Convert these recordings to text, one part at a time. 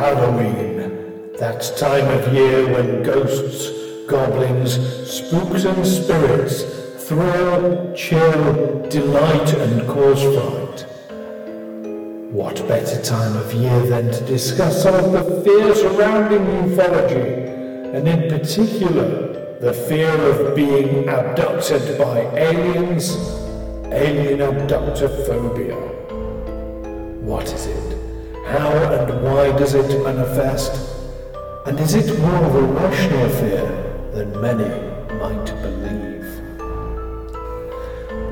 Halloween, that time of year when ghosts, goblins, spooks, and spirits thrill, chill, delight, and cause fright. What better time of year than to discuss some of the fear surrounding ufology, and in particular, the fear of being abducted by aliens, alien abductor phobia. What is it? How and why does it manifest? And is it more of a rational fear than many might believe?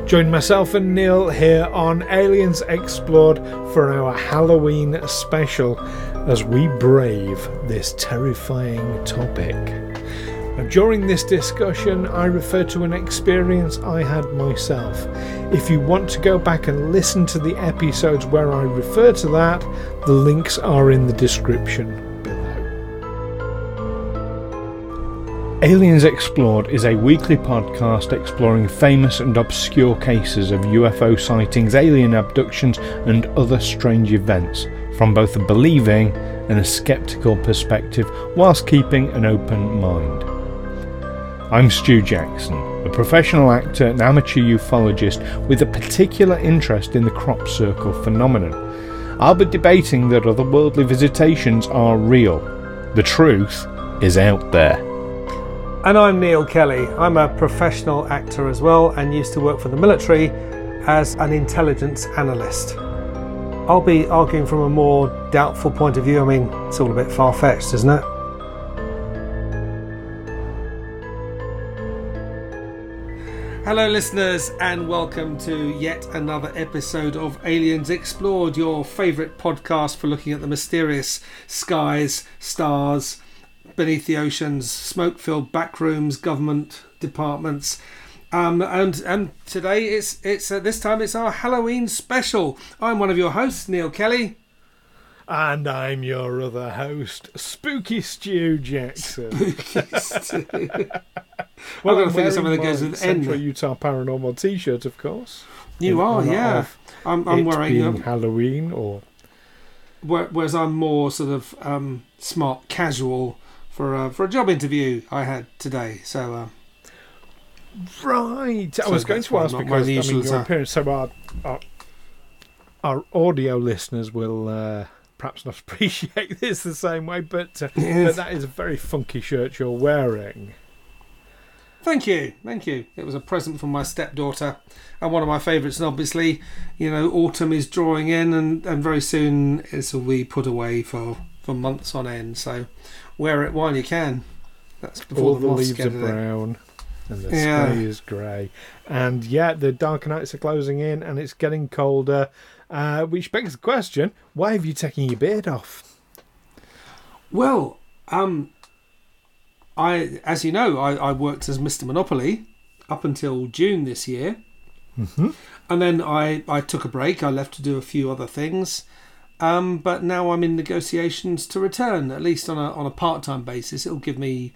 Join myself and Neil here on Aliens Explored for our Halloween special as we brave this terrifying topic. During this discussion, I refer to an experience I had myself. If you want to go back and listen to the episodes where I refer to that, the links are in the description below. Aliens Explored is a weekly podcast exploring famous and obscure cases of UFO sightings, alien abductions, and other strange events from both a believing and a skeptical perspective, whilst keeping an open mind. I'm Stu Jackson, a professional actor and amateur ufologist with a particular interest in the crop circle phenomenon. I'll be debating that otherworldly visitations are real. The truth is out there. And I'm Neil Kelly. I'm a professional actor as well and used to work for the military as an intelligence analyst. I'll be arguing from a more doubtful point of view. I mean, it's all a bit far fetched, isn't it? Hello, listeners, and welcome to yet another episode of Aliens Explored, your favourite podcast for looking at the mysterious skies, stars, beneath the oceans, smoke filled back rooms, government departments. Um, and and today it's it's uh, this time it's our Halloween special. I'm one of your hosts, Neil Kelly. And I'm your other host, Spooky Stu Jackson. Spooky Stu. well, I've got to think of something that goes with Central N. Utah Paranormal T-shirt, of course. You are, yeah. I'm, I'm wearing um, Halloween, or whereas I'm more sort of um, smart, casual for a, for a job interview I had today. So. Uh, right, so I was going to ask because I mean, your appearance. So our, our, our audio listeners will. Uh, perhaps not appreciate this the same way, but, uh, yes. but that is a very funky shirt you're wearing. Thank you, thank you. It was a present from my stepdaughter, and one of my favourites. And obviously, you know, autumn is drawing in, and, and very soon this will be put away for, for months on end. So wear it while you can. That's before All the, the leaves are brown. And the yeah. sky is grey. And yeah, the darker nights are closing in and it's getting colder. Uh, which begs the question: Why have you taken your beard off? Well, um, I, as you know, I, I worked as Mr. Monopoly up until June this year, mm-hmm. and then I I took a break. I left to do a few other things. Um, but now I'm in negotiations to return, at least on a on a part time basis. It'll give me,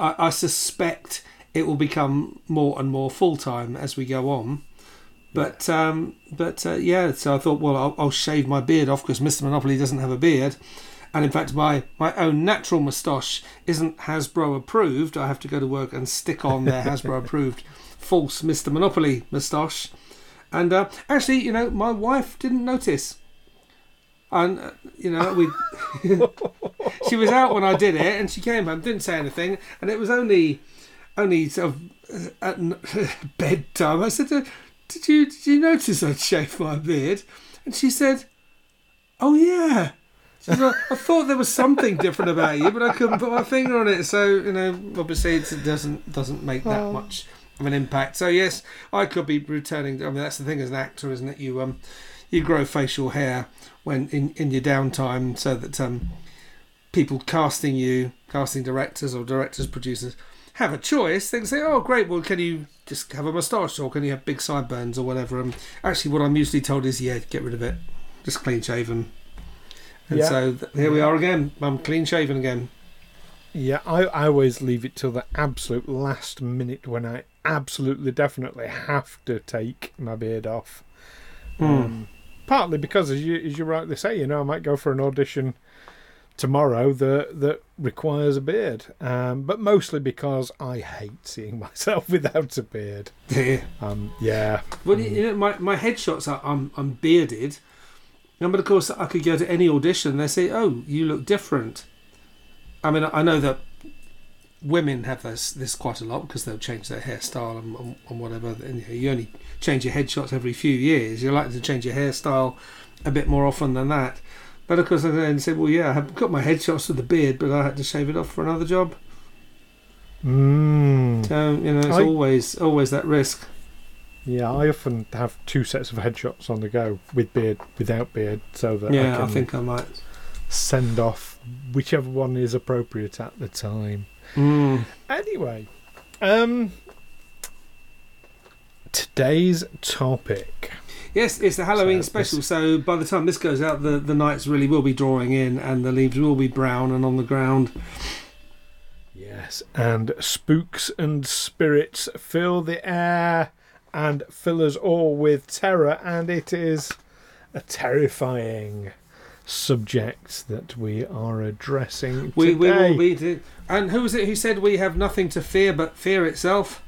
I, I suspect, it will become more and more full time as we go on. But um, but uh, yeah, so I thought, well, I'll, I'll shave my beard off because Mr. Monopoly doesn't have a beard, and in fact, my my own natural moustache isn't Hasbro approved. I have to go to work and stick on their Hasbro approved false Mr. Monopoly moustache. And uh, actually, you know, my wife didn't notice. And uh, you know, we she was out when I did it, and she came home, didn't say anything, and it was only only sort of uh, at bedtime. I said did you did you notice I'd shaved my beard? And she said, Oh yeah. I thought there was something different about you, but I couldn't put my finger on it. So you know, obviously it doesn't doesn't make that oh. much of an impact. So yes, I could be returning. I mean, that's the thing as an actor, isn't it? You um, you grow facial hair when in in your downtime, so that um, people casting you, casting directors or directors producers have a choice, they can say, "Oh, great. Well, can you just have a moustache, or can you have big sideburns, or whatever?" And actually, what I'm usually told is, "Yeah, get rid of it. Just clean shaven." And yeah. so th- here we are again. I'm clean shaven again. Yeah, I, I always leave it till the absolute last minute when I absolutely definitely have to take my beard off. Mm. Um, partly because, as you as you rightly say, you know, I might go for an audition tomorrow that that requires a beard, um, but mostly because I hate seeing myself without a beard. Yeah. Um, yeah, Well, you know, my, my headshots are I'm, I'm bearded. And but of course, I could go to any audition. They say, "Oh, you look different." I mean, I know that women have this this quite a lot because they'll change their hairstyle and, and, and whatever. And, you, you only change your headshots every few years. You're likely to change your hairstyle a bit more often than that. But of course, I then said, "Well, yeah, I've got my headshots with the beard, but I had to shave it off for another job." mm. So you know, it's I- always always that risk. yeah. I often have two sets of headshots on the go with beard, without beard, so that I Yeah, can I think I might. send off whichever one is appropriate at the time. Mm. Anyway, um, today's topic. Yes, it's the Halloween So special. So by the time this goes out, the, the nights really will be drawing in, and the leaves will be brown and on the ground. Yes, and spooks and spirits fill the air and fill us all with terror, and it is a terrifying subject that we are addressing We, we will be. And who was it who said we have nothing to fear but fear itself?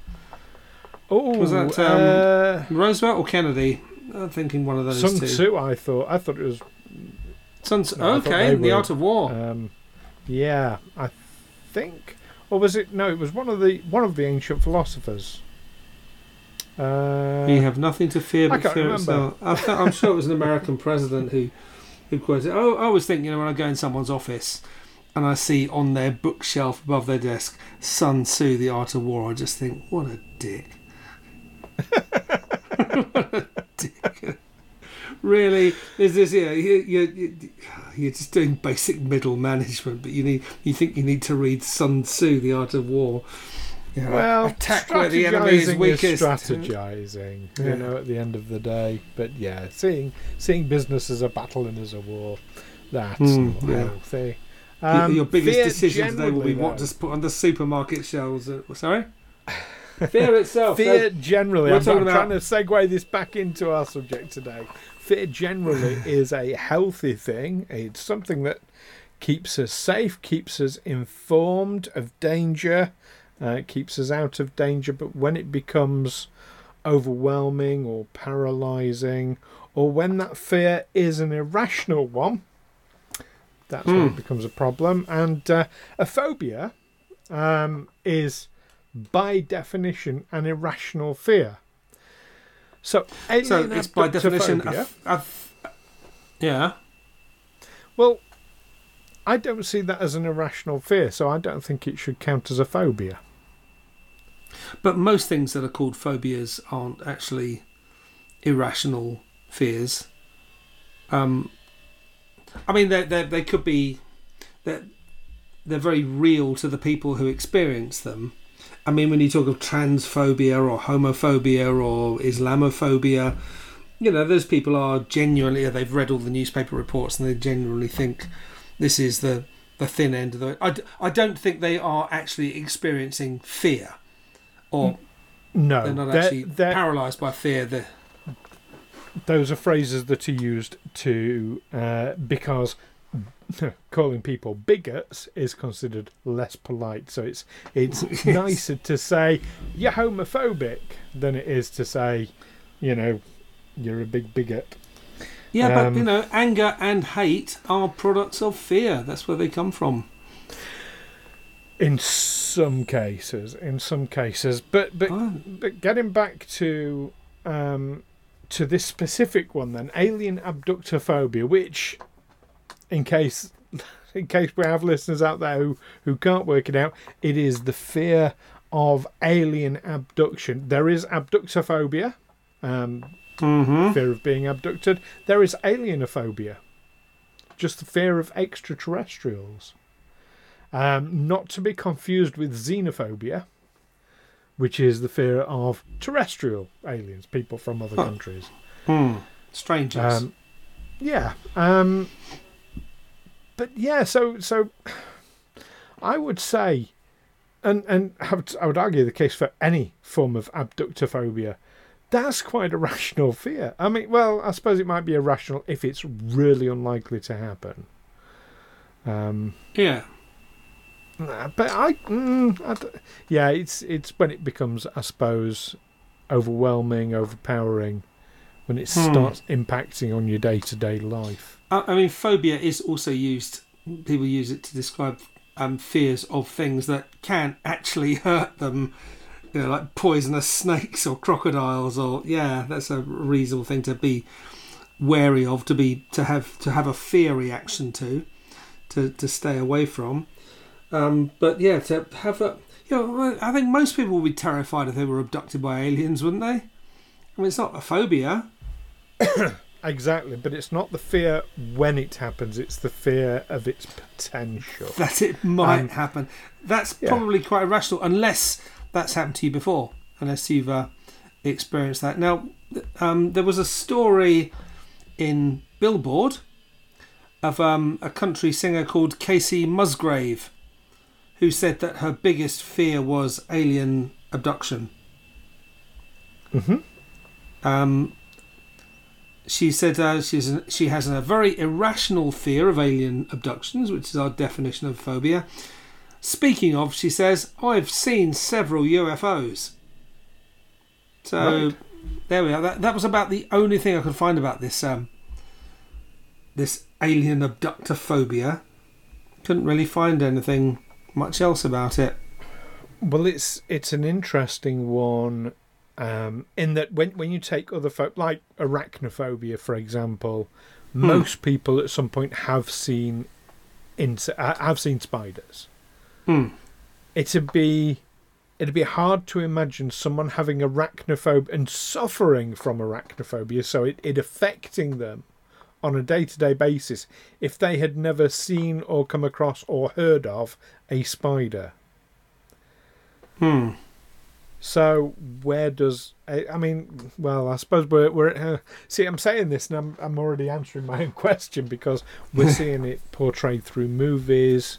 oh, was that, uh, Roosevelt or Kennedy? I'm thinking one of those Sun two. Tzu? I thought. I thought it was. Sun Tzu- No, okay, The Art of War. Um, yeah, I think, or was it? No, it was one of the one of the ancient philosophers. Uh, we have nothing to fear but fear remember. itself. I I'm sure it was an American president who who quoted. Oh, I always think you know when I go in someone's office and I see on their bookshelf above their desk Sun Tzu, The Art of War. I just think, what a dick. what a dick. Really, there's this. Yeah, you, you, you, you're just doing basic middle management, but you need you think you need to read Sun Tzu, The Art of War. You know, well, attack where the enemy is strategizing weakest. strategizing, Yeah. you know, at the end of the day. But yeah, seeing seeing business as a battle and as a war, that's not yeah. healthy. Your- Um, your biggest decision today will be generally, what to put on the supermarket shelves. Uh, sorry, fear itself. Fear generally. we're I'm, talking I'm about- trying to segue this back into our subject today. Fear generally is a healthy thing. It's something that keeps us safe, keeps us informed of danger, uh, keeps us out of danger. But when it becomes overwhelming or paralyzing, or when that fear is an irrational one, that's when Hmm. it becomes a problem. And uh, a phobia um, is, by definition, an irrational fear. So, So it's by definition. A, abductophobia- f- a f- yeah. well, I don't see that as an irrational fear, so I don't think it should count as a phobia. But most things that are called phobias aren't actually irrational fears. Um, I mean, they they they could be that they're very real to the people who experience them. I mean, when you talk of transphobia or homophobia or Islamophobia, you know, those people are genuinely they've read all the newspaper reports and they genuinely think this is the the thin end of the. I, I don't think they are actually experiencing fear, or No, they're not they're- actually they're- paralysed by fear. They're, those are phrases that are used to uh, because calling people bigots is considered less polite. So it's it's Yes. nicer to say you're homophobic than it is to say, you know, you're a big bigot. yeah, but Um, you know, anger and hate are products of fear. That's where they come from. In some cases, in some cases, but but Oh, but getting back to um, to this specific one, then alien abductophobia, which, in case in case we have listeners out there who who can't work it out, it is the fear of alien abduction. There is abductophobia, um, mhm. fear of being abducted. There is alienophobia, just the fear of extraterrestrials. Um, not to be confused with xenophobia, which is the fear of terrestrial aliens, people from other Huh. countries. Hmm. Strangers. Um, yeah. Um, but yeah, so so I would say, and and I would, I would argue the case for any form of abductophobia. That's quite a rational fear. I mean, well, I suppose it might be irrational if it's really unlikely to happen. Um, Yeah. But I, mm, I yeah, it's it's when it becomes, I suppose, overwhelming, overpowering, when it Hmm. starts impacting on your day to day life. I, mean, phobia is also used. People use it to describe um, fears of things that can actually hurt them. You know, like poisonous snakes or crocodiles, or yeah, that's a reasonable thing to be wary of, to be to have to have a fear reaction to, to to stay away from. Um, but yeah, to have a you know, I think most people would be terrified if they were abducted by aliens, wouldn't they? I mean, it's not a phobia. Exactly, but it's not the fear when it happens; it's the fear of its potential. that it might Um, happen. That's yeah. probably quite irrational, unless that's happened to you before, unless you've uh, experienced that. Now, um, there was a story in Billboard of um, a country singer called Kacey Musgrave, who said that her biggest fear was alien abduction. hmm Um, she said uh, she's she has a very irrational fear of alien abductions, which is our definition of phobia. Speaking of, she says, I've seen several UFOs. So Right. there we are. That, that was about the only thing I could find about this um, this alien abductophobia. Couldn't really find anything much else about it. Well, it's it's an interesting one, um, in that when when you take other pho- like arachnophobia, for example, Hmm. most people at some point have seen, uh, have seen spiders. Hmm. It'd be it'd be hard to imagine someone having arachnophobia and suffering from arachnophobia, so it, it affecting them on a day to day basis if they had never seen or come across or heard of a spider. Hmm. So where does I, mean? Well, I suppose we're we're uh, see. I'm saying this, and I'm I'm already answering my own question because we're seeing it portrayed through movies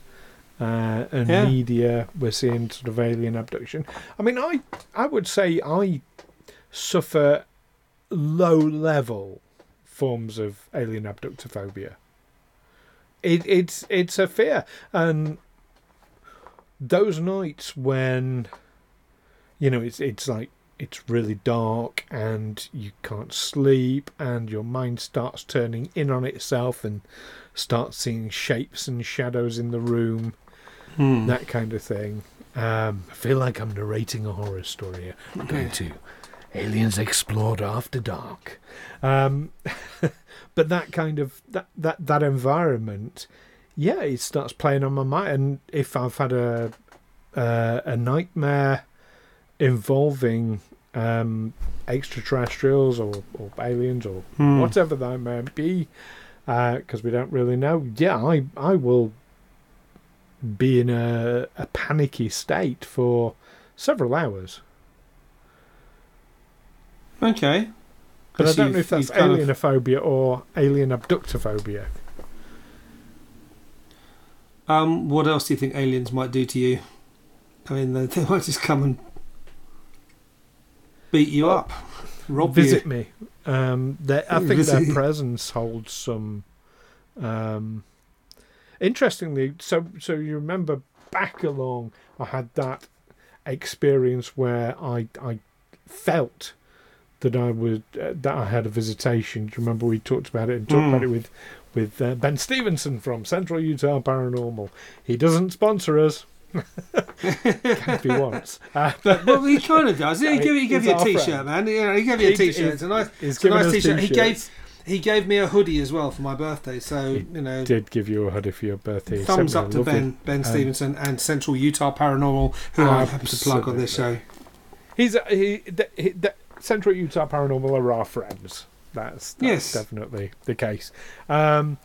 uh, and Yeah. media. We're seeing sort of alien abduction. I mean, I I would say I suffer low level forms of alien abductophobia. It it's it's a fear, and those nights when you know it's it's like it's really dark and you can't sleep and your mind starts turning in on itself and starts seeing shapes and shadows in the room Hmm. that kind of thing um, I feel like I'm narrating a horror story here. We're going to Aliens Explored After Dark. Um, but that kind of that, that that environment, yeah, it starts playing on my mind. And if I've had a uh, a nightmare involving um, extraterrestrials or, or aliens or Hmm. whatever that may be, because we don't really know. Yeah, I I will be in a, a panicky state for several hours. Okay. But I don't know if that's kind of- or alien abductophobia. Um, what else do you think aliens might do to you? I mean, they, they might just come and beat you up, rob Visit you. me. Um, their- I think Visit their presence holds some. Um, interestingly, so so you remember back along, I had that experience where I I felt that I would uh, that I had a visitation. Do you remember we talked about it and talked Mm. about it with with uh, Ben Stevenson from Central Utah Paranormal. He doesn't sponsor us. if he wants. Uh, well, he kind of does. He gave, he you a T-shirt, friend. man. You know, he gave you a He- T-shirt. It's a nice, it's a nice T-shirt. He t-shirts. gave he gave me a hoodie as well for my birthday. So He you know, did give you a hoodie for your birthday. Thumbs up to Ben Ben um, Stevenson and Central Utah Paranormal, who I happen to plug on this show. He's a, he, the, he the Central Utah Paranormal are our friends. That's, that's Yes. definitely the case. Um,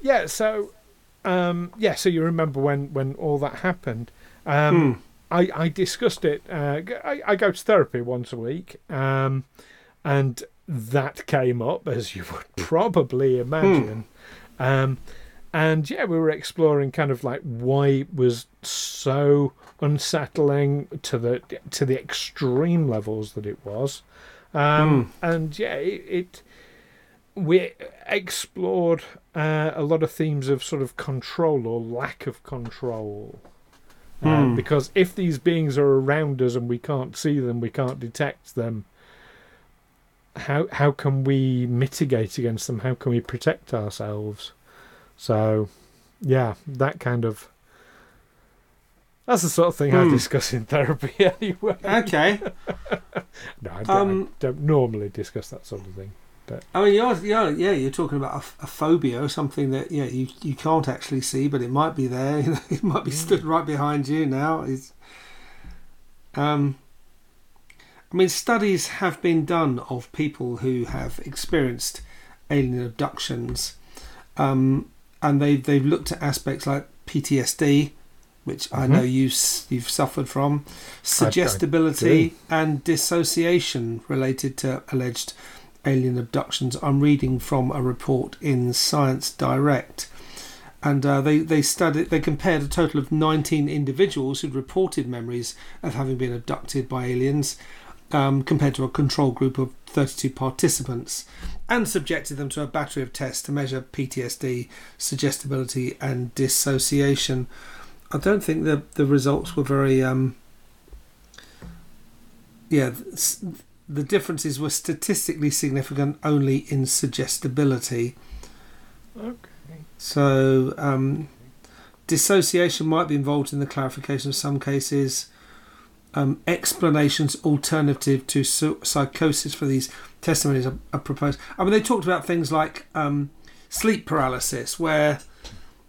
yeah, so um, yeah, so you remember when when all that happened? Um, Hmm. I I discussed it. Uh, I, I go to therapy once a week, um, and that came up as you would probably imagine. Um, and yeah, we were exploring kind of like why it was so unsettling to the to the extreme levels that it was. Um, And yeah, it, it we explored uh, a lot of themes of sort of control or lack of control. Uh, Hmm. because if these beings are around us and we can't see them, we can't detect them. How how can we mitigate against them? How can we protect ourselves? So, yeah, that kind of that's the sort of thing I Hmm. discuss in therapy anyway. Okay. No, I don't, Um, I don't normally discuss that sort of thing. I mean, you're, you're, yeah, you're talking about a phobia or something that yeah you, you can't actually see, but it might be there. You know, it might be stood right behind you now. It's, um, I mean, studies have been done of people who have experienced alien abductions, um, and they they've looked at aspects like PTSD, which I Mhm. know you you've suffered from, suggestibility and dissociation related to alleged alien abductions. I'm reading from a report in Science Direct, and uh, they they studied they compared a total of 19 individuals who'd reported memories of having been abducted by aliens, um, compared to a control group of 32 participants, and subjected them to a battery of tests to measure PTSD, suggestibility, and dissociation. I don't think the the results were very. Um, yeah, the differences were statistically significant only in suggestibility. Okay. So, um, dissociation might be involved in the clarification of some cases. Um, explanations alternative to so- psychosis for these testimonies are, are proposed. I mean, they talked about things like um, sleep paralysis, where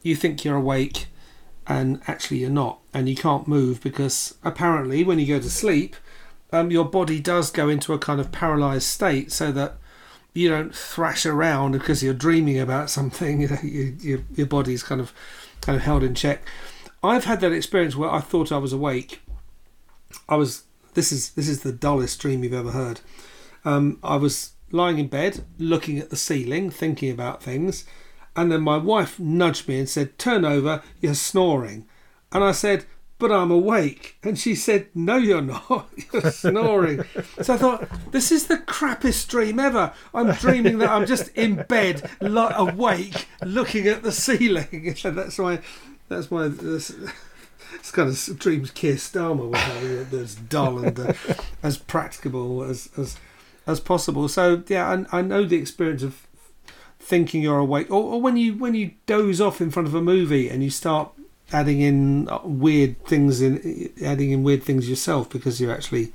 you think you're awake and actually you're not, and you can't move because apparently when you go to sleep, um, your body does go into a kind of paralyzed state so that you don't thrash around because you're dreaming about something. You know, you, your your body's kind of kind of held in check. I've had that experience where I thought I was awake. I was. This is this is the dullest dream you've ever heard. Um, I was lying in bed, looking at the ceiling, thinking about things, and then my wife nudged me and said, "Turn over, you're snoring," and I said. But I'm awake. And she said, No, you're not. You're snoring. So I thought, This is the crappiest dream ever. I'm dreaming that I'm just in bed, li- awake, looking at the ceiling. And that's why, that's why this, this kind of dreams Keir Starmer was having as dull and uh, as practicable as, as, as possible. So, yeah, I, I know the experience of thinking you're awake or, or when you when you doze off in front of a movie and you start adding in uh, weird things in adding in weird things yourself because you're actually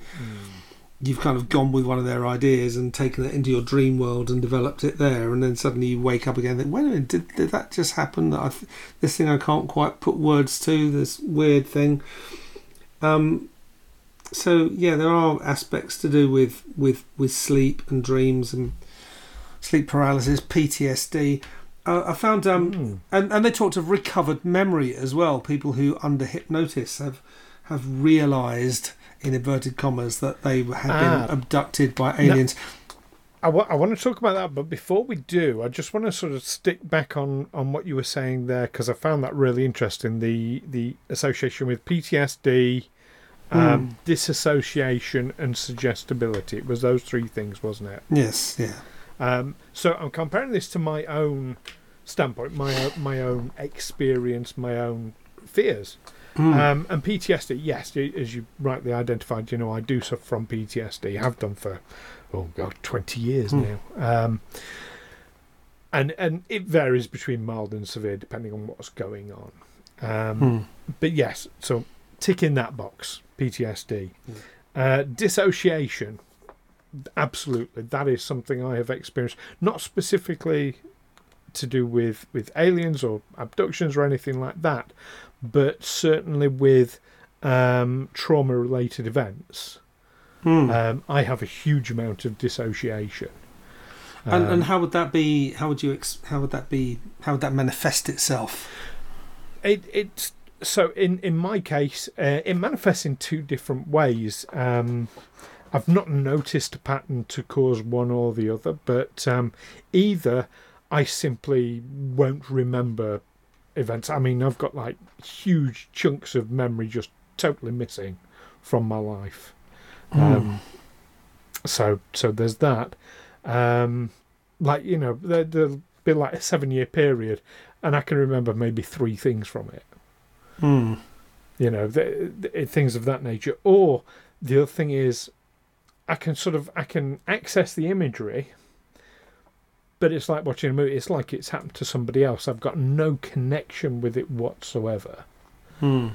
you've kind of gone with one of their ideas and taken it into your dream world and developed it there. And then suddenly you wake up again and think wait a minute did, did that just happen that I th- this thing I can't quite put words to this weird thing? Um so yeah there are aspects to do with with with sleep and dreams and sleep paralysis PTSD uh, I found um Mm. and, and they talked of recovered memory as well. People who under hypnosis have have realised in inverted commas that they had Ah. been abducted by aliens. I want to talk about that, but before we do, I just want to sort of stick back on, on what you were saying there because I found that really interesting. The the association with PTSD, um, disassociation, and suggestibility. It was those three things, wasn't it? Yes, yeah. Um, so I'm comparing this to my own standpoint, my my own experience, my own fears. Mm. Um, and PTSD, yes, as you rightly identified, you know, I do suffer from PTSD. Have done for, oh god, twenty years Hmm. now. Um, and and it varies between mild and severe depending on what's going on. Um, Mm. But yes, so tick in that box, PTSD. Mm. Uh, dissociation, absolutely, that is something I have experienced. Not specifically to do with with aliens or abductions or anything like that, but certainly with um, trauma related events. Mm. Um, I have a huge amount of dissociation. and, Um, and how would that be? How would you? Ex- how would that be? How would that manifest itself? It it's so in in my case, uh, it manifests in two different ways. Um, I've not noticed a pattern to cause one or the other, but um, either I simply won't remember events. I mean, I've got like huge chunks of memory just totally missing from my life. Hmm. Um, so so there's that. Um, like you know, there, there'll be like a seven year period, and I can remember maybe three things from it. Hmm. You know, things of that nature. Or the other thing is, I can sort of I can access the imagery, but it's like watching a movie. It's like it's happened to somebody else. I've got no connection with it whatsoever. Hmm.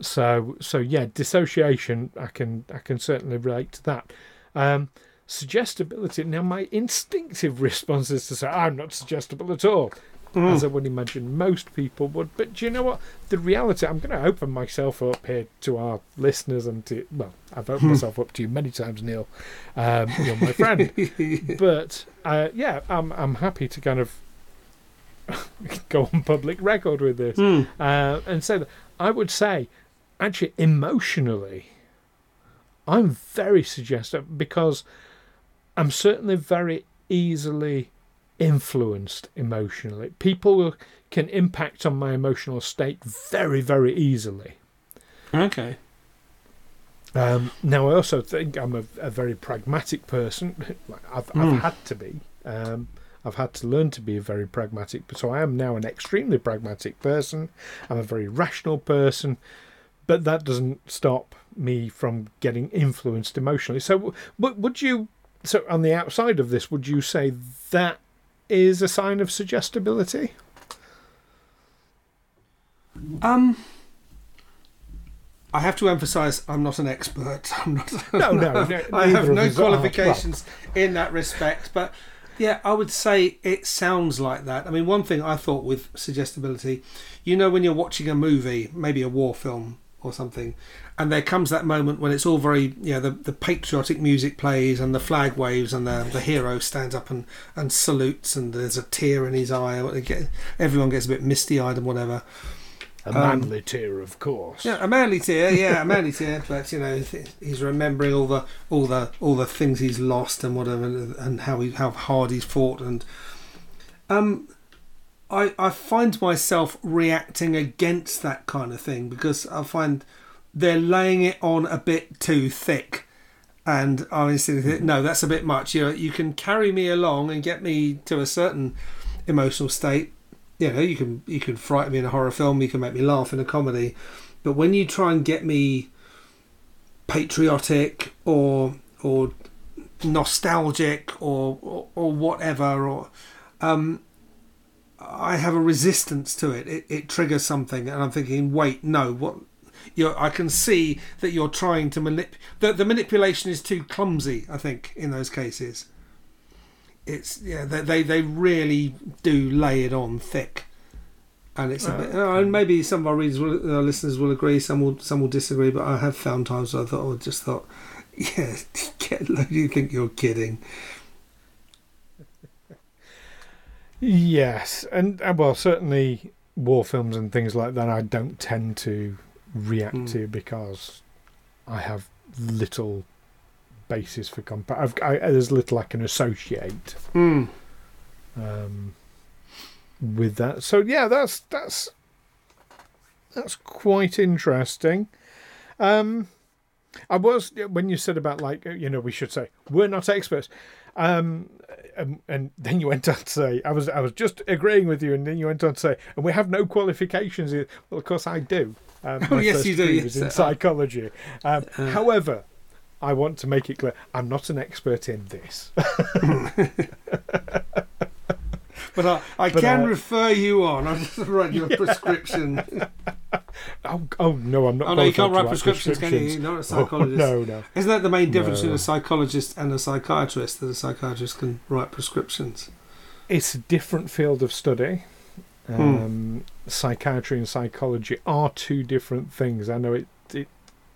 So so yeah, dissociation. I can I can certainly relate to that. Um, suggestibility. Now my instinctive response is to say I'm not suggestible at all, Mm. as I would imagine most people would. But do you know what? The reality. I'm going to open myself up here to our listeners and to well, I've opened myself up to you many times, Neil. Um, you're my friend. but uh, yeah, I'm I'm happy to kind of go on public record with this Hmm. uh, and say that I would say, actually, emotionally, I'm very suggestive because I'm certainly very easily influenced emotionally. People can impact on my emotional state very, very easily. Okay. Um, now, I also think I'm a, a very pragmatic person. I've, I've Hmm. had to be. Um, I've had to learn to be a very pragmatic. So I am now an extremely pragmatic person. I'm a very rational person, but that doesn't stop me from getting influenced emotionally. So, w- would you? So, on the outside of this, would you say that is a sign of suggestibility? Um, I have to emphasise I'm not an expert. I'm not. No, no, no, I have no are. qualifications in that respect. But yeah, I would say it sounds like that. I mean, one thing I thought with suggestibility, you know, when you're watching a movie, maybe a war film or something, and there comes that moment when it's all very, you know, the, the patriotic music plays and the flag waves and the, the hero stands up and, and salutes and there's a tear in his eye. and it get- Everyone gets a bit misty eyed and whatever. A Um, manly tear, of course. Yeah, a manly tear. Yeah, a manly tear. But you know, he's remembering all the all the all the things he's lost and whatever, and, and how he how hard he's fought. And um, I I find myself reacting against that kind of thing because I find they're laying it on a bit too thick. And I instantly think, no, that's a bit much. You know, you can carry me along and get me to a certain emotional state, you know, you can you can frighten me in a horror film, you can make me laugh in a comedy, but when you try and get me patriotic or or nostalgic or or, or whatever, or um, I have a resistance to it. it. It triggers something, and I'm thinking, wait, no, what? You're, I can see that you're trying to manipulate. The, the manipulation is too clumsy. I think in those cases it's yeah they they, they really do lay it on thick and it's a bit uh, and maybe some of our readers will, our listeners will agree some will some will disagree but I have found times where I thought I just thought yeah get, do you think you're kidding Yes, and uh, well, certainly war films and things like that. I don't tend to react Mm. to because I have little basis for compa- I've, I, There's little I can associate mm. um, with that. So yeah, that's that's that's quite interesting. Um, I was when you said about like you know we should say we're not experts, um, and, and then you went on to say I was I was just agreeing with you, and then you went on to say and we have no qualifications. Well, of course I do. Um, Oh, yes, you do, yes. was in Uh, psychology. Um, uh. however, I want to make it clear I'm not an expert in this. but I, I But, can uh, refer you on I'll just write you a prescription oh, oh no, I'm not. oh no you can't write prescriptions, can you you're not a Oh, psychologist no, no. isn't that the main difference No. between a psychologist and a psychiatrist that a psychiatrist can write prescriptions It's a different field of study. Hmm. Um, Psychiatry and psychology are two different things. I know it. It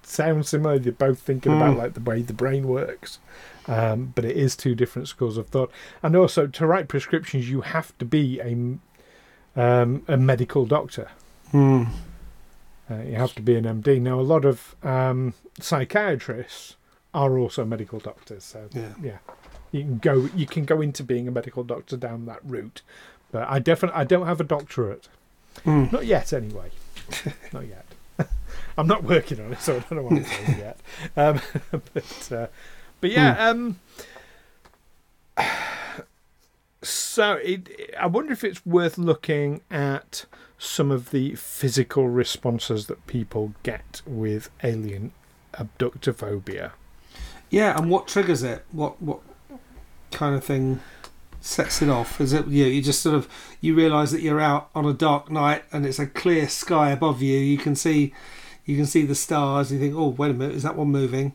sounds similar. They're both thinking about Hmm. like the way the brain works, um, but it is two different schools of thought. And also, to write prescriptions, you have to be a um, a medical doctor. hmm. Uh, you have to be an MD. Now, a lot of um, psychiatrists are also medical doctors. So yeah yeah you can go you can go into being a medical doctor down that route but i definitely i don't have a doctorate Hmm. not yet anyway not yet i'm not working on it so i don't know what i'm saying yet um, but uh, but yeah um So it, I wonder if it's worth looking at some of the physical responses that people get with alien abductophobia. Yeah, and what triggers it? What what kind of thing sets it off? Is it you? You just sort of you realise that you're out on a dark night and it's a clear sky above you. You can see you can see the stars. You think, oh, wait a minute, is that one moving?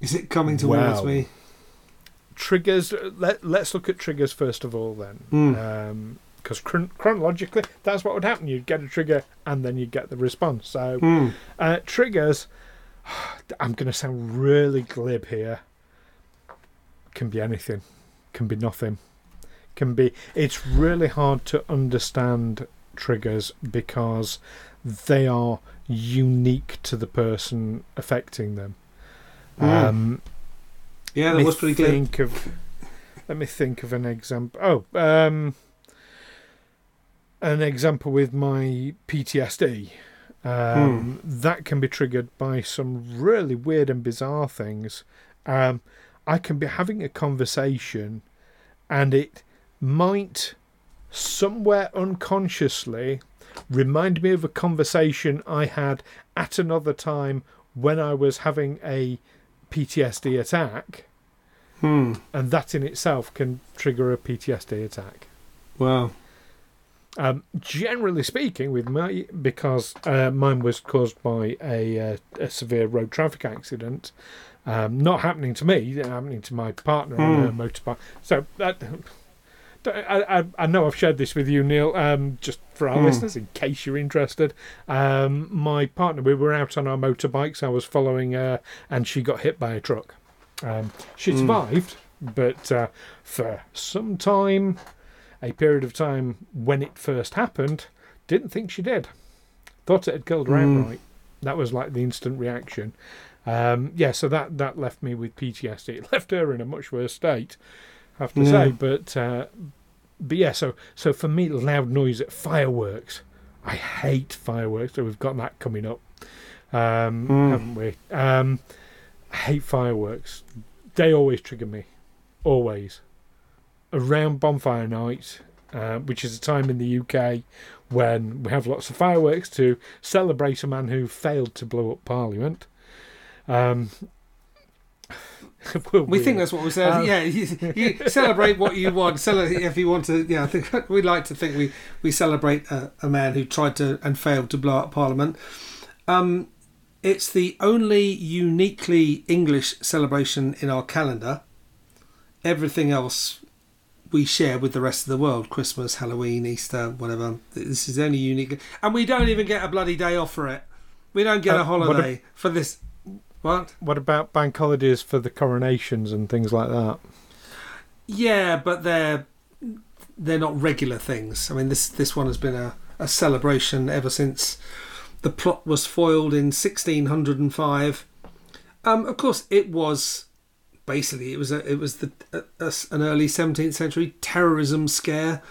Is it coming towards Wow. me? Triggers. Let Let's look at triggers first of all, then. Mm. because chron- chronologically that's what would happen you'd get a trigger and then you'd get the response so Hmm. uh, triggers i'm going to sound really glib here can be anything can be nothing can be. It's really hard to understand triggers because they are unique to the person affecting them. Mm. um, Yeah, that was pretty clear. think of let me think of an example. Oh um an example with my ptsd um, that can be triggered by some really weird and bizarre things. Um, i can be having a conversation and it might somewhere unconsciously remind me of a conversation i had at another time when i was having a ptsd attack Hmm. and that in itself can trigger a PTSD attack. Wow. Um, generally speaking, with my because uh, mine was caused by a, uh, a severe road traffic accident, um, not happening to me, happening to my partner on a Hmm. motorbike. So that. I, I, I know I've shared this with you, Neil. Um, just for our Hmm. listeners, in case you're interested, um, my partner, we were out on our motorbikes. I was following her, and she got hit by a truck. Um, she Mm. survived, but uh, for some time, a period of time when it first happened, didn't think she did. Thought it had killed her Mm. outright. That was like the instant reaction. Um, yeah, so that that left me with PTSD. It left her in a much worse state, have to say. But uh, but yeah, so so for me, loud noise at fireworks. I hate fireworks. So we've got that coming up, um, Mm. haven't we? Um, I hate fireworks. They always trigger me, always. Around bonfire night, uh, which is a time in the UK when we have lots of fireworks to celebrate a man who failed to blow up Parliament. Um, we're think that's what we said. Um, yeah, you, you celebrate what you want. Celebrate if you want to. Yeah, I think we like to think we we celebrate a, a man who tried to and failed to blow up Parliament. Um, it's the only uniquely English celebration in our calendar. Everything else we share with the rest of the world: Christmas, Halloween, Easter, whatever. This is only unique, and we don't even get a bloody day off for it. We don't get Uh, a what a- holiday for this. What? What about bank holidays for the coronations and things like that? Yeah, but they're they're not regular things. I mean, this this one has been a, a celebration ever since the plot was foiled in 1605. Um, of course, it was basically it was a, it was the a, a- an early 17th century terrorism scare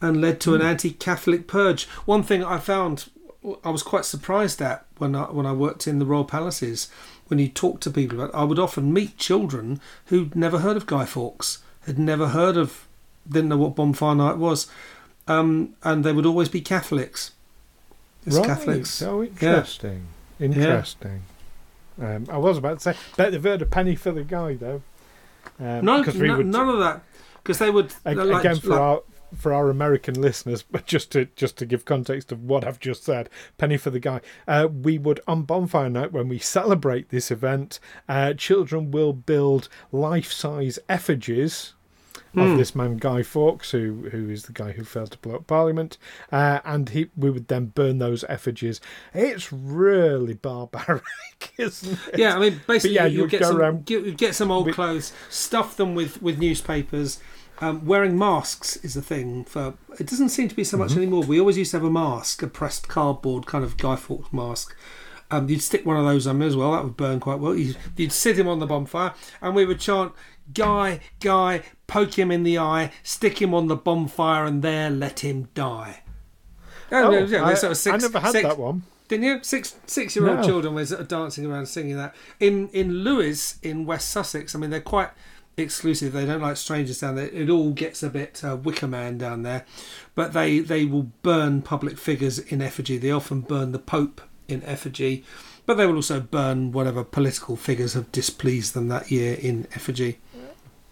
and led to an anti-Catholic purge. One thing I found I was quite surprised at when I when I worked in the royal palaces when you talk to people about I would often meet children who'd never heard of Guy Fawkes, had never heard of didn't know what bonfire night was. Um, and they would always be Catholics. It's Catholics. Oh, interesting. Interesting. Um, I was about to say, bet they've heard a penny for the guy though. Um, No, no would- none of that. Because they would Ag- like- again for like- our for our American listeners, but just to just to give context of what I've just said, penny for the guy. Uh, we would on bonfire night when we celebrate this event, uh, children will build life-size effigies of this man Guy Fawkes, who who is the guy who failed to blow up Parliament, uh, and he we would then burn those effigies. It's really barbaric, isn't it? Yeah, I mean, basically, yeah, you'll you'd get go some, around get, you'd get some old with- clothes, stuff them with with newspapers. Um, wearing masks is a thing for. It doesn't seem to be so much Mm-hmm. anymore. We always used to have a mask, a pressed cardboard kind of Guy Fawkes mask. Um, you'd stick one of those on me as well. That would burn quite well. You'd, you'd sit him on the bonfire, and we would chant, "Guy, Guy, poke him in the eye, stick him on the bonfire, and there let him die." Oh, yeah, yeah, I, sort of six- I never had six- that one. didn't you? Six six year old No. children were sort of dancing around singing that. In in Lewes in West Sussex, I mean they're quite exclusive. They don't like strangers down there. It all gets a bit uh, Wicker Man down there, but they they will burn public figures in effigy. They often burn the Pope in effigy, but they will also burn whatever political figures have displeased them that year in effigy.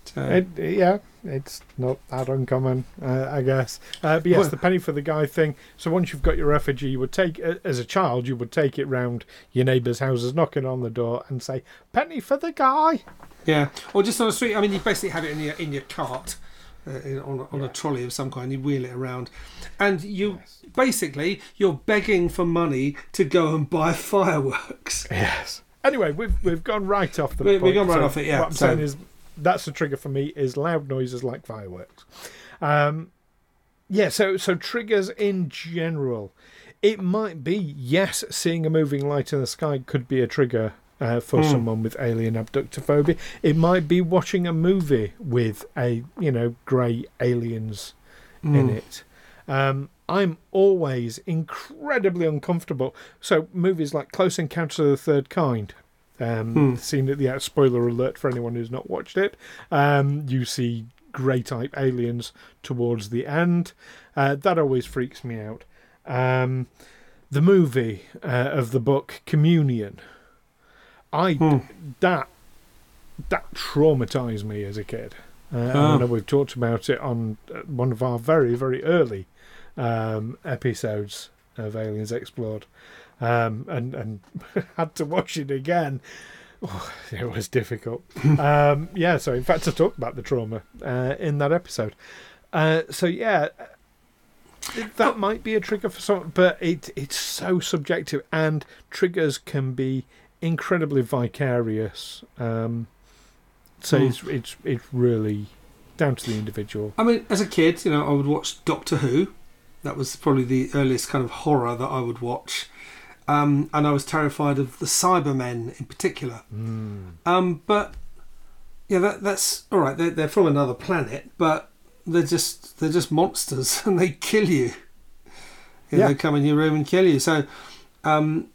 So, It, yeah, it's not that uncommon, uh, I guess. Uh, but yes, Well- the penny for the guy thing. So once you've got your effigy, you would take, uh, as a child, you would take it round your neighbours' houses, knocking on the door, and say, "Penny for the guy." yeah, or just on the street. I mean, you basically have it in your in your cart. Uh, in, on, a, on a trolley of some kind, you wheel it around, and you basically you're begging for money to go and buy fireworks. Yes. Anyway, we've we've gone right off the. We- we've point. gone right So off it, yeah. What I'm So- saying is, that's the trigger for me. Is loud noises like fireworks. Um, yeah. So so triggers in general, it might be yes, seeing a moving light in the sky could be a trigger. Uh, for Hmm. someone with alien abductophobia, it might be watching a movie with a you know grey aliens in Mm. it. Um, I'm always incredibly uncomfortable. So movies like Close Encounters of the Third Kind. Um, Hmm. Seen at the uh, spoiler alert for anyone who's not watched it. Um, you see grey type aliens towards the end. Uh, that always freaks me out. Um, the movie uh, of the book Communion. I Hmm. that that traumatized me as a kid. Uh, Ah. I know we've talked about it on uh, one of our very very early um, episodes of Aliens Explored, um, and and had to watch it again. Oh, it was difficult. um, yeah, so in fact, I talked about the trauma uh, in that episode. Uh, so yeah, that might be a trigger for some, but it it's so subjective, and triggers can be incredibly vicarious. Um, so Hmm. it's it's it's really down to the individual. I mean, as a kid, you know, I would watch Doctor Who. That was probably the earliest kind of horror that I would watch. Um, and I was terrified of the Cybermen in particular. Mm. Um, but yeah, that, that's all right. They're, they're from another planet, but they're just they're just monsters, and they kill you. Yeah, Yeah. They come in your room and kill you. So, um,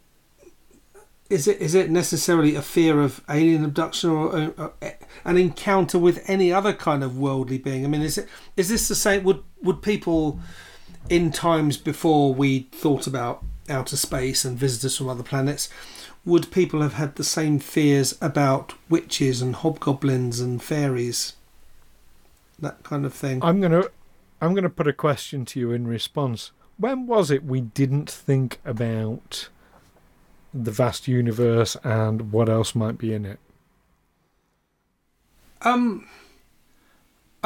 is it is it necessarily a fear of alien abduction or, uh, uh, an encounter with any other kind of worldly being? I mean, is it is this the same? Would would people in times before we thought about outer space and visitors from other planets? would people have had the same fears about witches and hobgoblins and fairies? That kind of thing. I'm gonna I'm gonna put a question to you in response. When was it we didn't think about the vast universe and what else might be in it? Um,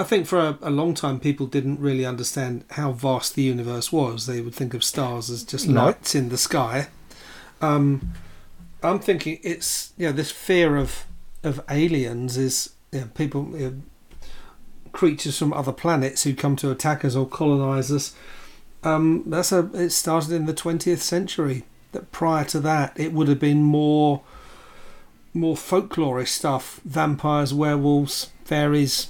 I think for a, a long time people didn't really understand how vast the universe was. They would think of stars as just No. lights in the sky. Um, I'm thinking it's yeah this fear of of aliens is yeah, people you know, creatures from other planets who come to attack us or colonize us. Um, that's a it started in the 20th century. That prior to that it would have been more more folklorish stuff: vampires, werewolves, fairies.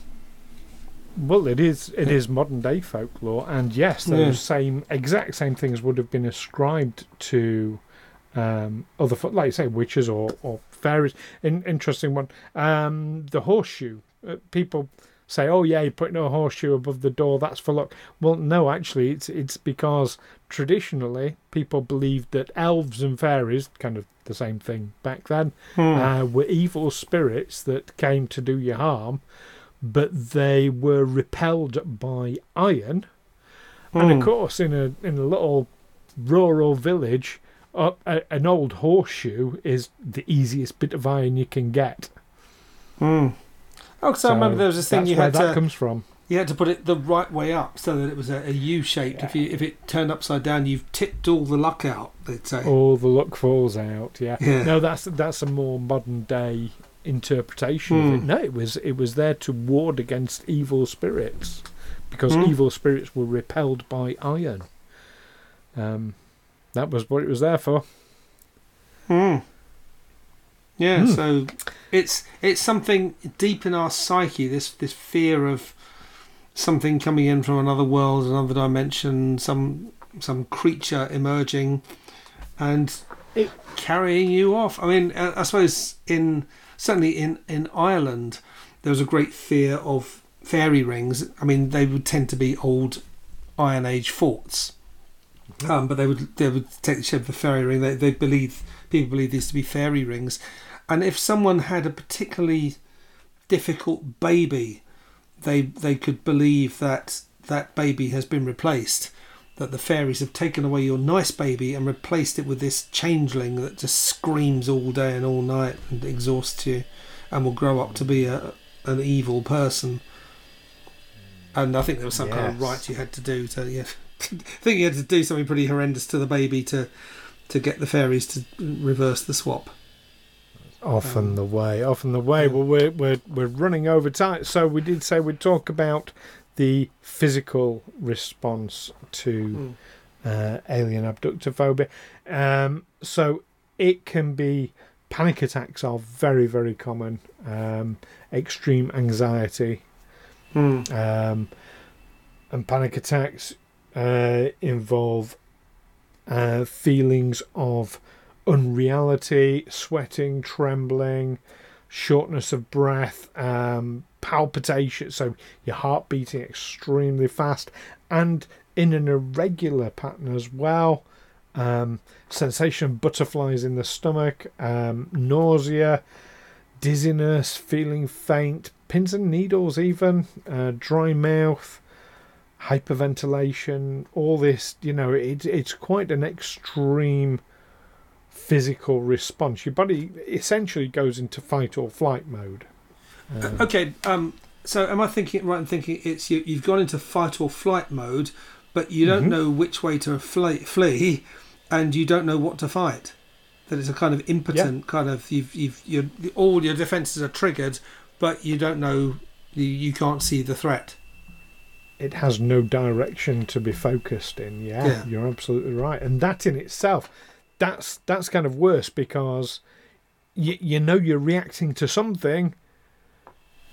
Well, it is it is modern day folklore, and yes, those Yeah. same exact same things would have been ascribed to um, other, fo- like you say, witches or or fairies. In, interesting one, um, the horseshoe. Uh, people say, "Oh yeah, you're putting a horseshoe above the door. That's for luck." Well, no, actually, it's it's because traditionally people believed that elves and fairies, kind of the same thing back then, uh, were evil spirits that came to do you harm, but they were repelled by iron. And Hmm. of course, in a in a little rural village, uh, a, an old horseshoe is the easiest bit of iron you can get. Hmm. Oh, so, I remember there was this thing you had that to comes from. you had to put it the right way up so that it was a, a U shaped. If you if it turned upside down, you've tipped all the luck out. They'd say. All the luck falls out. Yeah. Yeah. No, that's that's a more modern day interpretation of it. Hmm. No, it was it was there to ward against evil spirits because Hmm. evil spirits were repelled by iron. Um, that was what it was there for. Hmm. Yeah. Hmm. So it's it's something deep in our psyche. This this fear of something coming in from another world, another dimension, some some creature emerging, and It- carrying you off. I mean, I, I suppose in certainly in in Ireland, there was a great fear of fairy rings. I mean, they would tend to be old Iron Age forts, um, but they would they would take the shape of a fairy ring. They they believe people believe these to be fairy rings, and if someone had a particularly difficult baby, they they could believe that that baby has been replaced. That the fairies have taken away your nice baby and replaced it with this changeling that just screams all day and all night and exhausts you, and will grow up to be a an evil person. And I think there was some kind of Yes. right you had to do to. Yeah, I think you had to do something pretty horrendous to the baby to to get the fairies to reverse the swap. Often Um, the way, often the way. yeah. Well, we're, we're, we're running over time. So we did say we'd talk about the physical response to uh, alien abductophobia. Um, so it can be panic attacks are very, very common. Um, extreme anxiety. Hmm. Um, and panic attacks uh, involve uh, feelings of unreality, sweating, trembling, shortness of breath, um, palpitation, so your heart beating extremely fast and in an irregular pattern as well. Um, sensation of butterflies in the stomach, um, nausea, dizziness, feeling faint, pins and needles, even uh, dry mouth, hyperventilation. All this, you know, it, it's quite an extreme physical response. Your body essentially goes into fight or flight mode. Uh, Okay, um, so am I thinking right I'm thinking it's you, you've gone into fight or flight mode, but you don't Mhm. know which way to flee, flee, and you don't know what to fight. That it's a kind of impotent kind of you've you've your all your defenses are triggered, but you don't know you, you can't see the threat. it has no direction to be focused in. Yeah, Yeah. you're absolutely right, and that in itself, that's that's kind of worse because you you know you're reacting to something,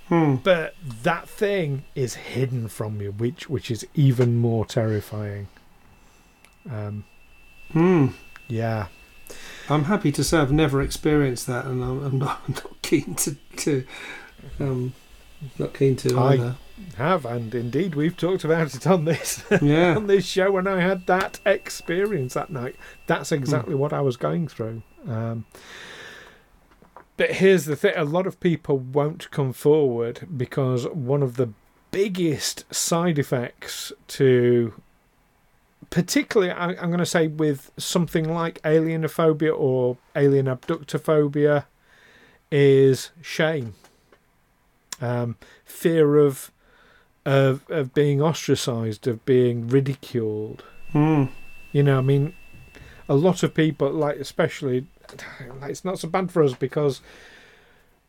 Hmm. but that thing is hidden from you, which which is even more terrifying. Um, Hmm. yeah, I'm happy to say I've never experienced that, and I'm, I'm not I'm not keen to to um not keen to I- either. Have and indeed we've talked about it on this Yeah. on this show when I had that experience that night. That's exactly what I was going through. Um, but here's the thing: a lot of people won't come forward because one of the biggest side effects to particularly I, i'm going to say with something like alienophobia or alien abductophobia is shame um, fear of of of being ostracized of being ridiculed. Hmm. you know i mean a lot of people like especially it's not so bad for us because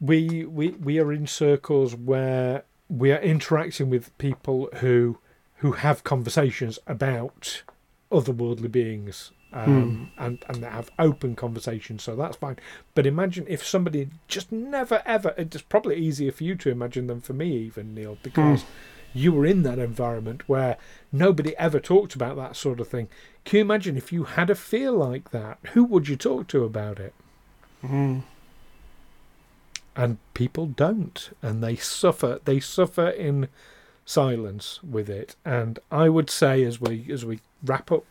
we we we are in circles where we are interacting with people who who have conversations about otherworldly beings um, and and they have open conversations so that's fine. But imagine if somebody just never ever it's probably easier for you to imagine than for me even neil because you were in that environment where nobody ever talked about that sort of thing. Can you imagine if you had a fear like that? Who would you talk to about it? Hmm. and people don't and they suffer they suffer in silence with it. And i would say as we as we wrap up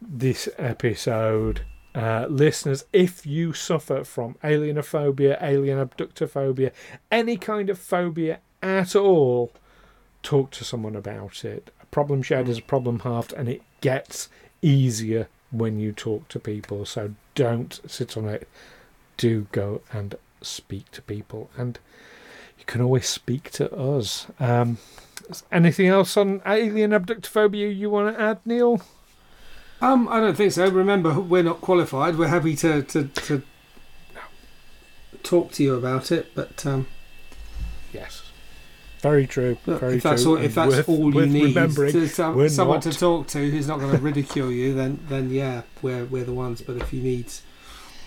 this episode uh, listeners if you suffer from alienophobia alien abductophobia any kind of phobia at all talk to someone about it. A problem shared is a problem halved and it gets easier when you talk to people. So don't sit on it. Do go and speak to people. And you can always speak to us. Um anything else on alien abductophobia you want to add neil? Um, I don't think so. Remember, we're not qualified. We're happy to to, to talk to you about it, but um, yes very true look, very if that's true all, if that's worth- all you worth need remembering to some, we're someone not- to talk to who's not going to ridicule you, then then yeah, we're we're the ones. But if you need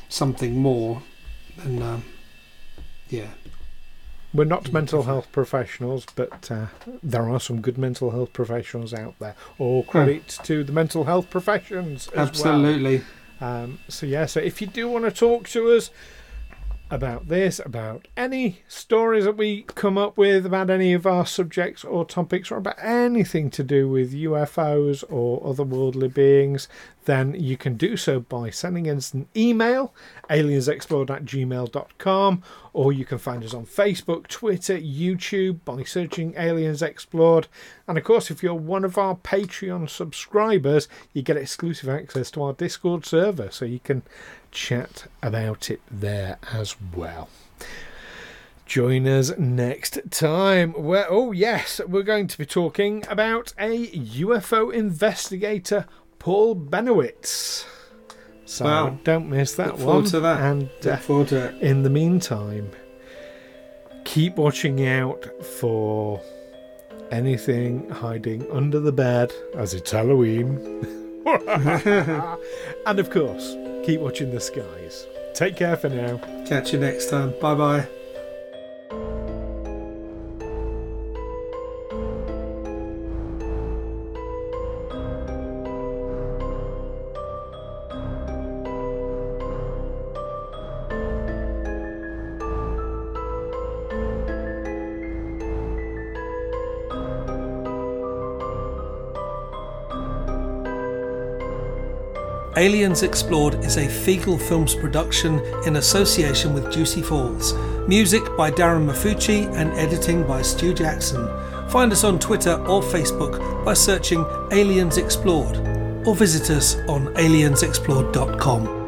something more, then um, yeah, we're not Yeah, mental definitely. health professionals but uh, there are some good mental health professionals out there all credit to the mental health professions as well absolutely. Um, so yeah, so if you do want to talk to us, about this, about any stories that we come up with, about any of our subjects or topics, or about anything to do with UFOs or otherworldly beings, then you can do so by sending us an email, aliensexplored or you can find us on Facebook, Twitter, YouTube by searching Aliens Explored. And of course, if you're one of our Patreon subscribers, you get exclusive access to our Discord server, so you can chat about it there as well. Join us next time. Where, oh, yes, we're going to be talking about a UFO investigator, Paul Bennewitz. So Wow. don't miss that Look forward one. to that. And uh, forward to it. in the meantime, keep watching out for anything hiding under the bed as it's Halloween. and of course, keep watching the skies. Take care for now. Catch you next time. Bye bye. Aliens Explored is a Feegle Films production in association with Juicy Falls. Music by Darren Maffucci and editing by Stu Jackson. Find us on Twitter or Facebook by searching Aliens Explored or visit us on aliensexplored.com.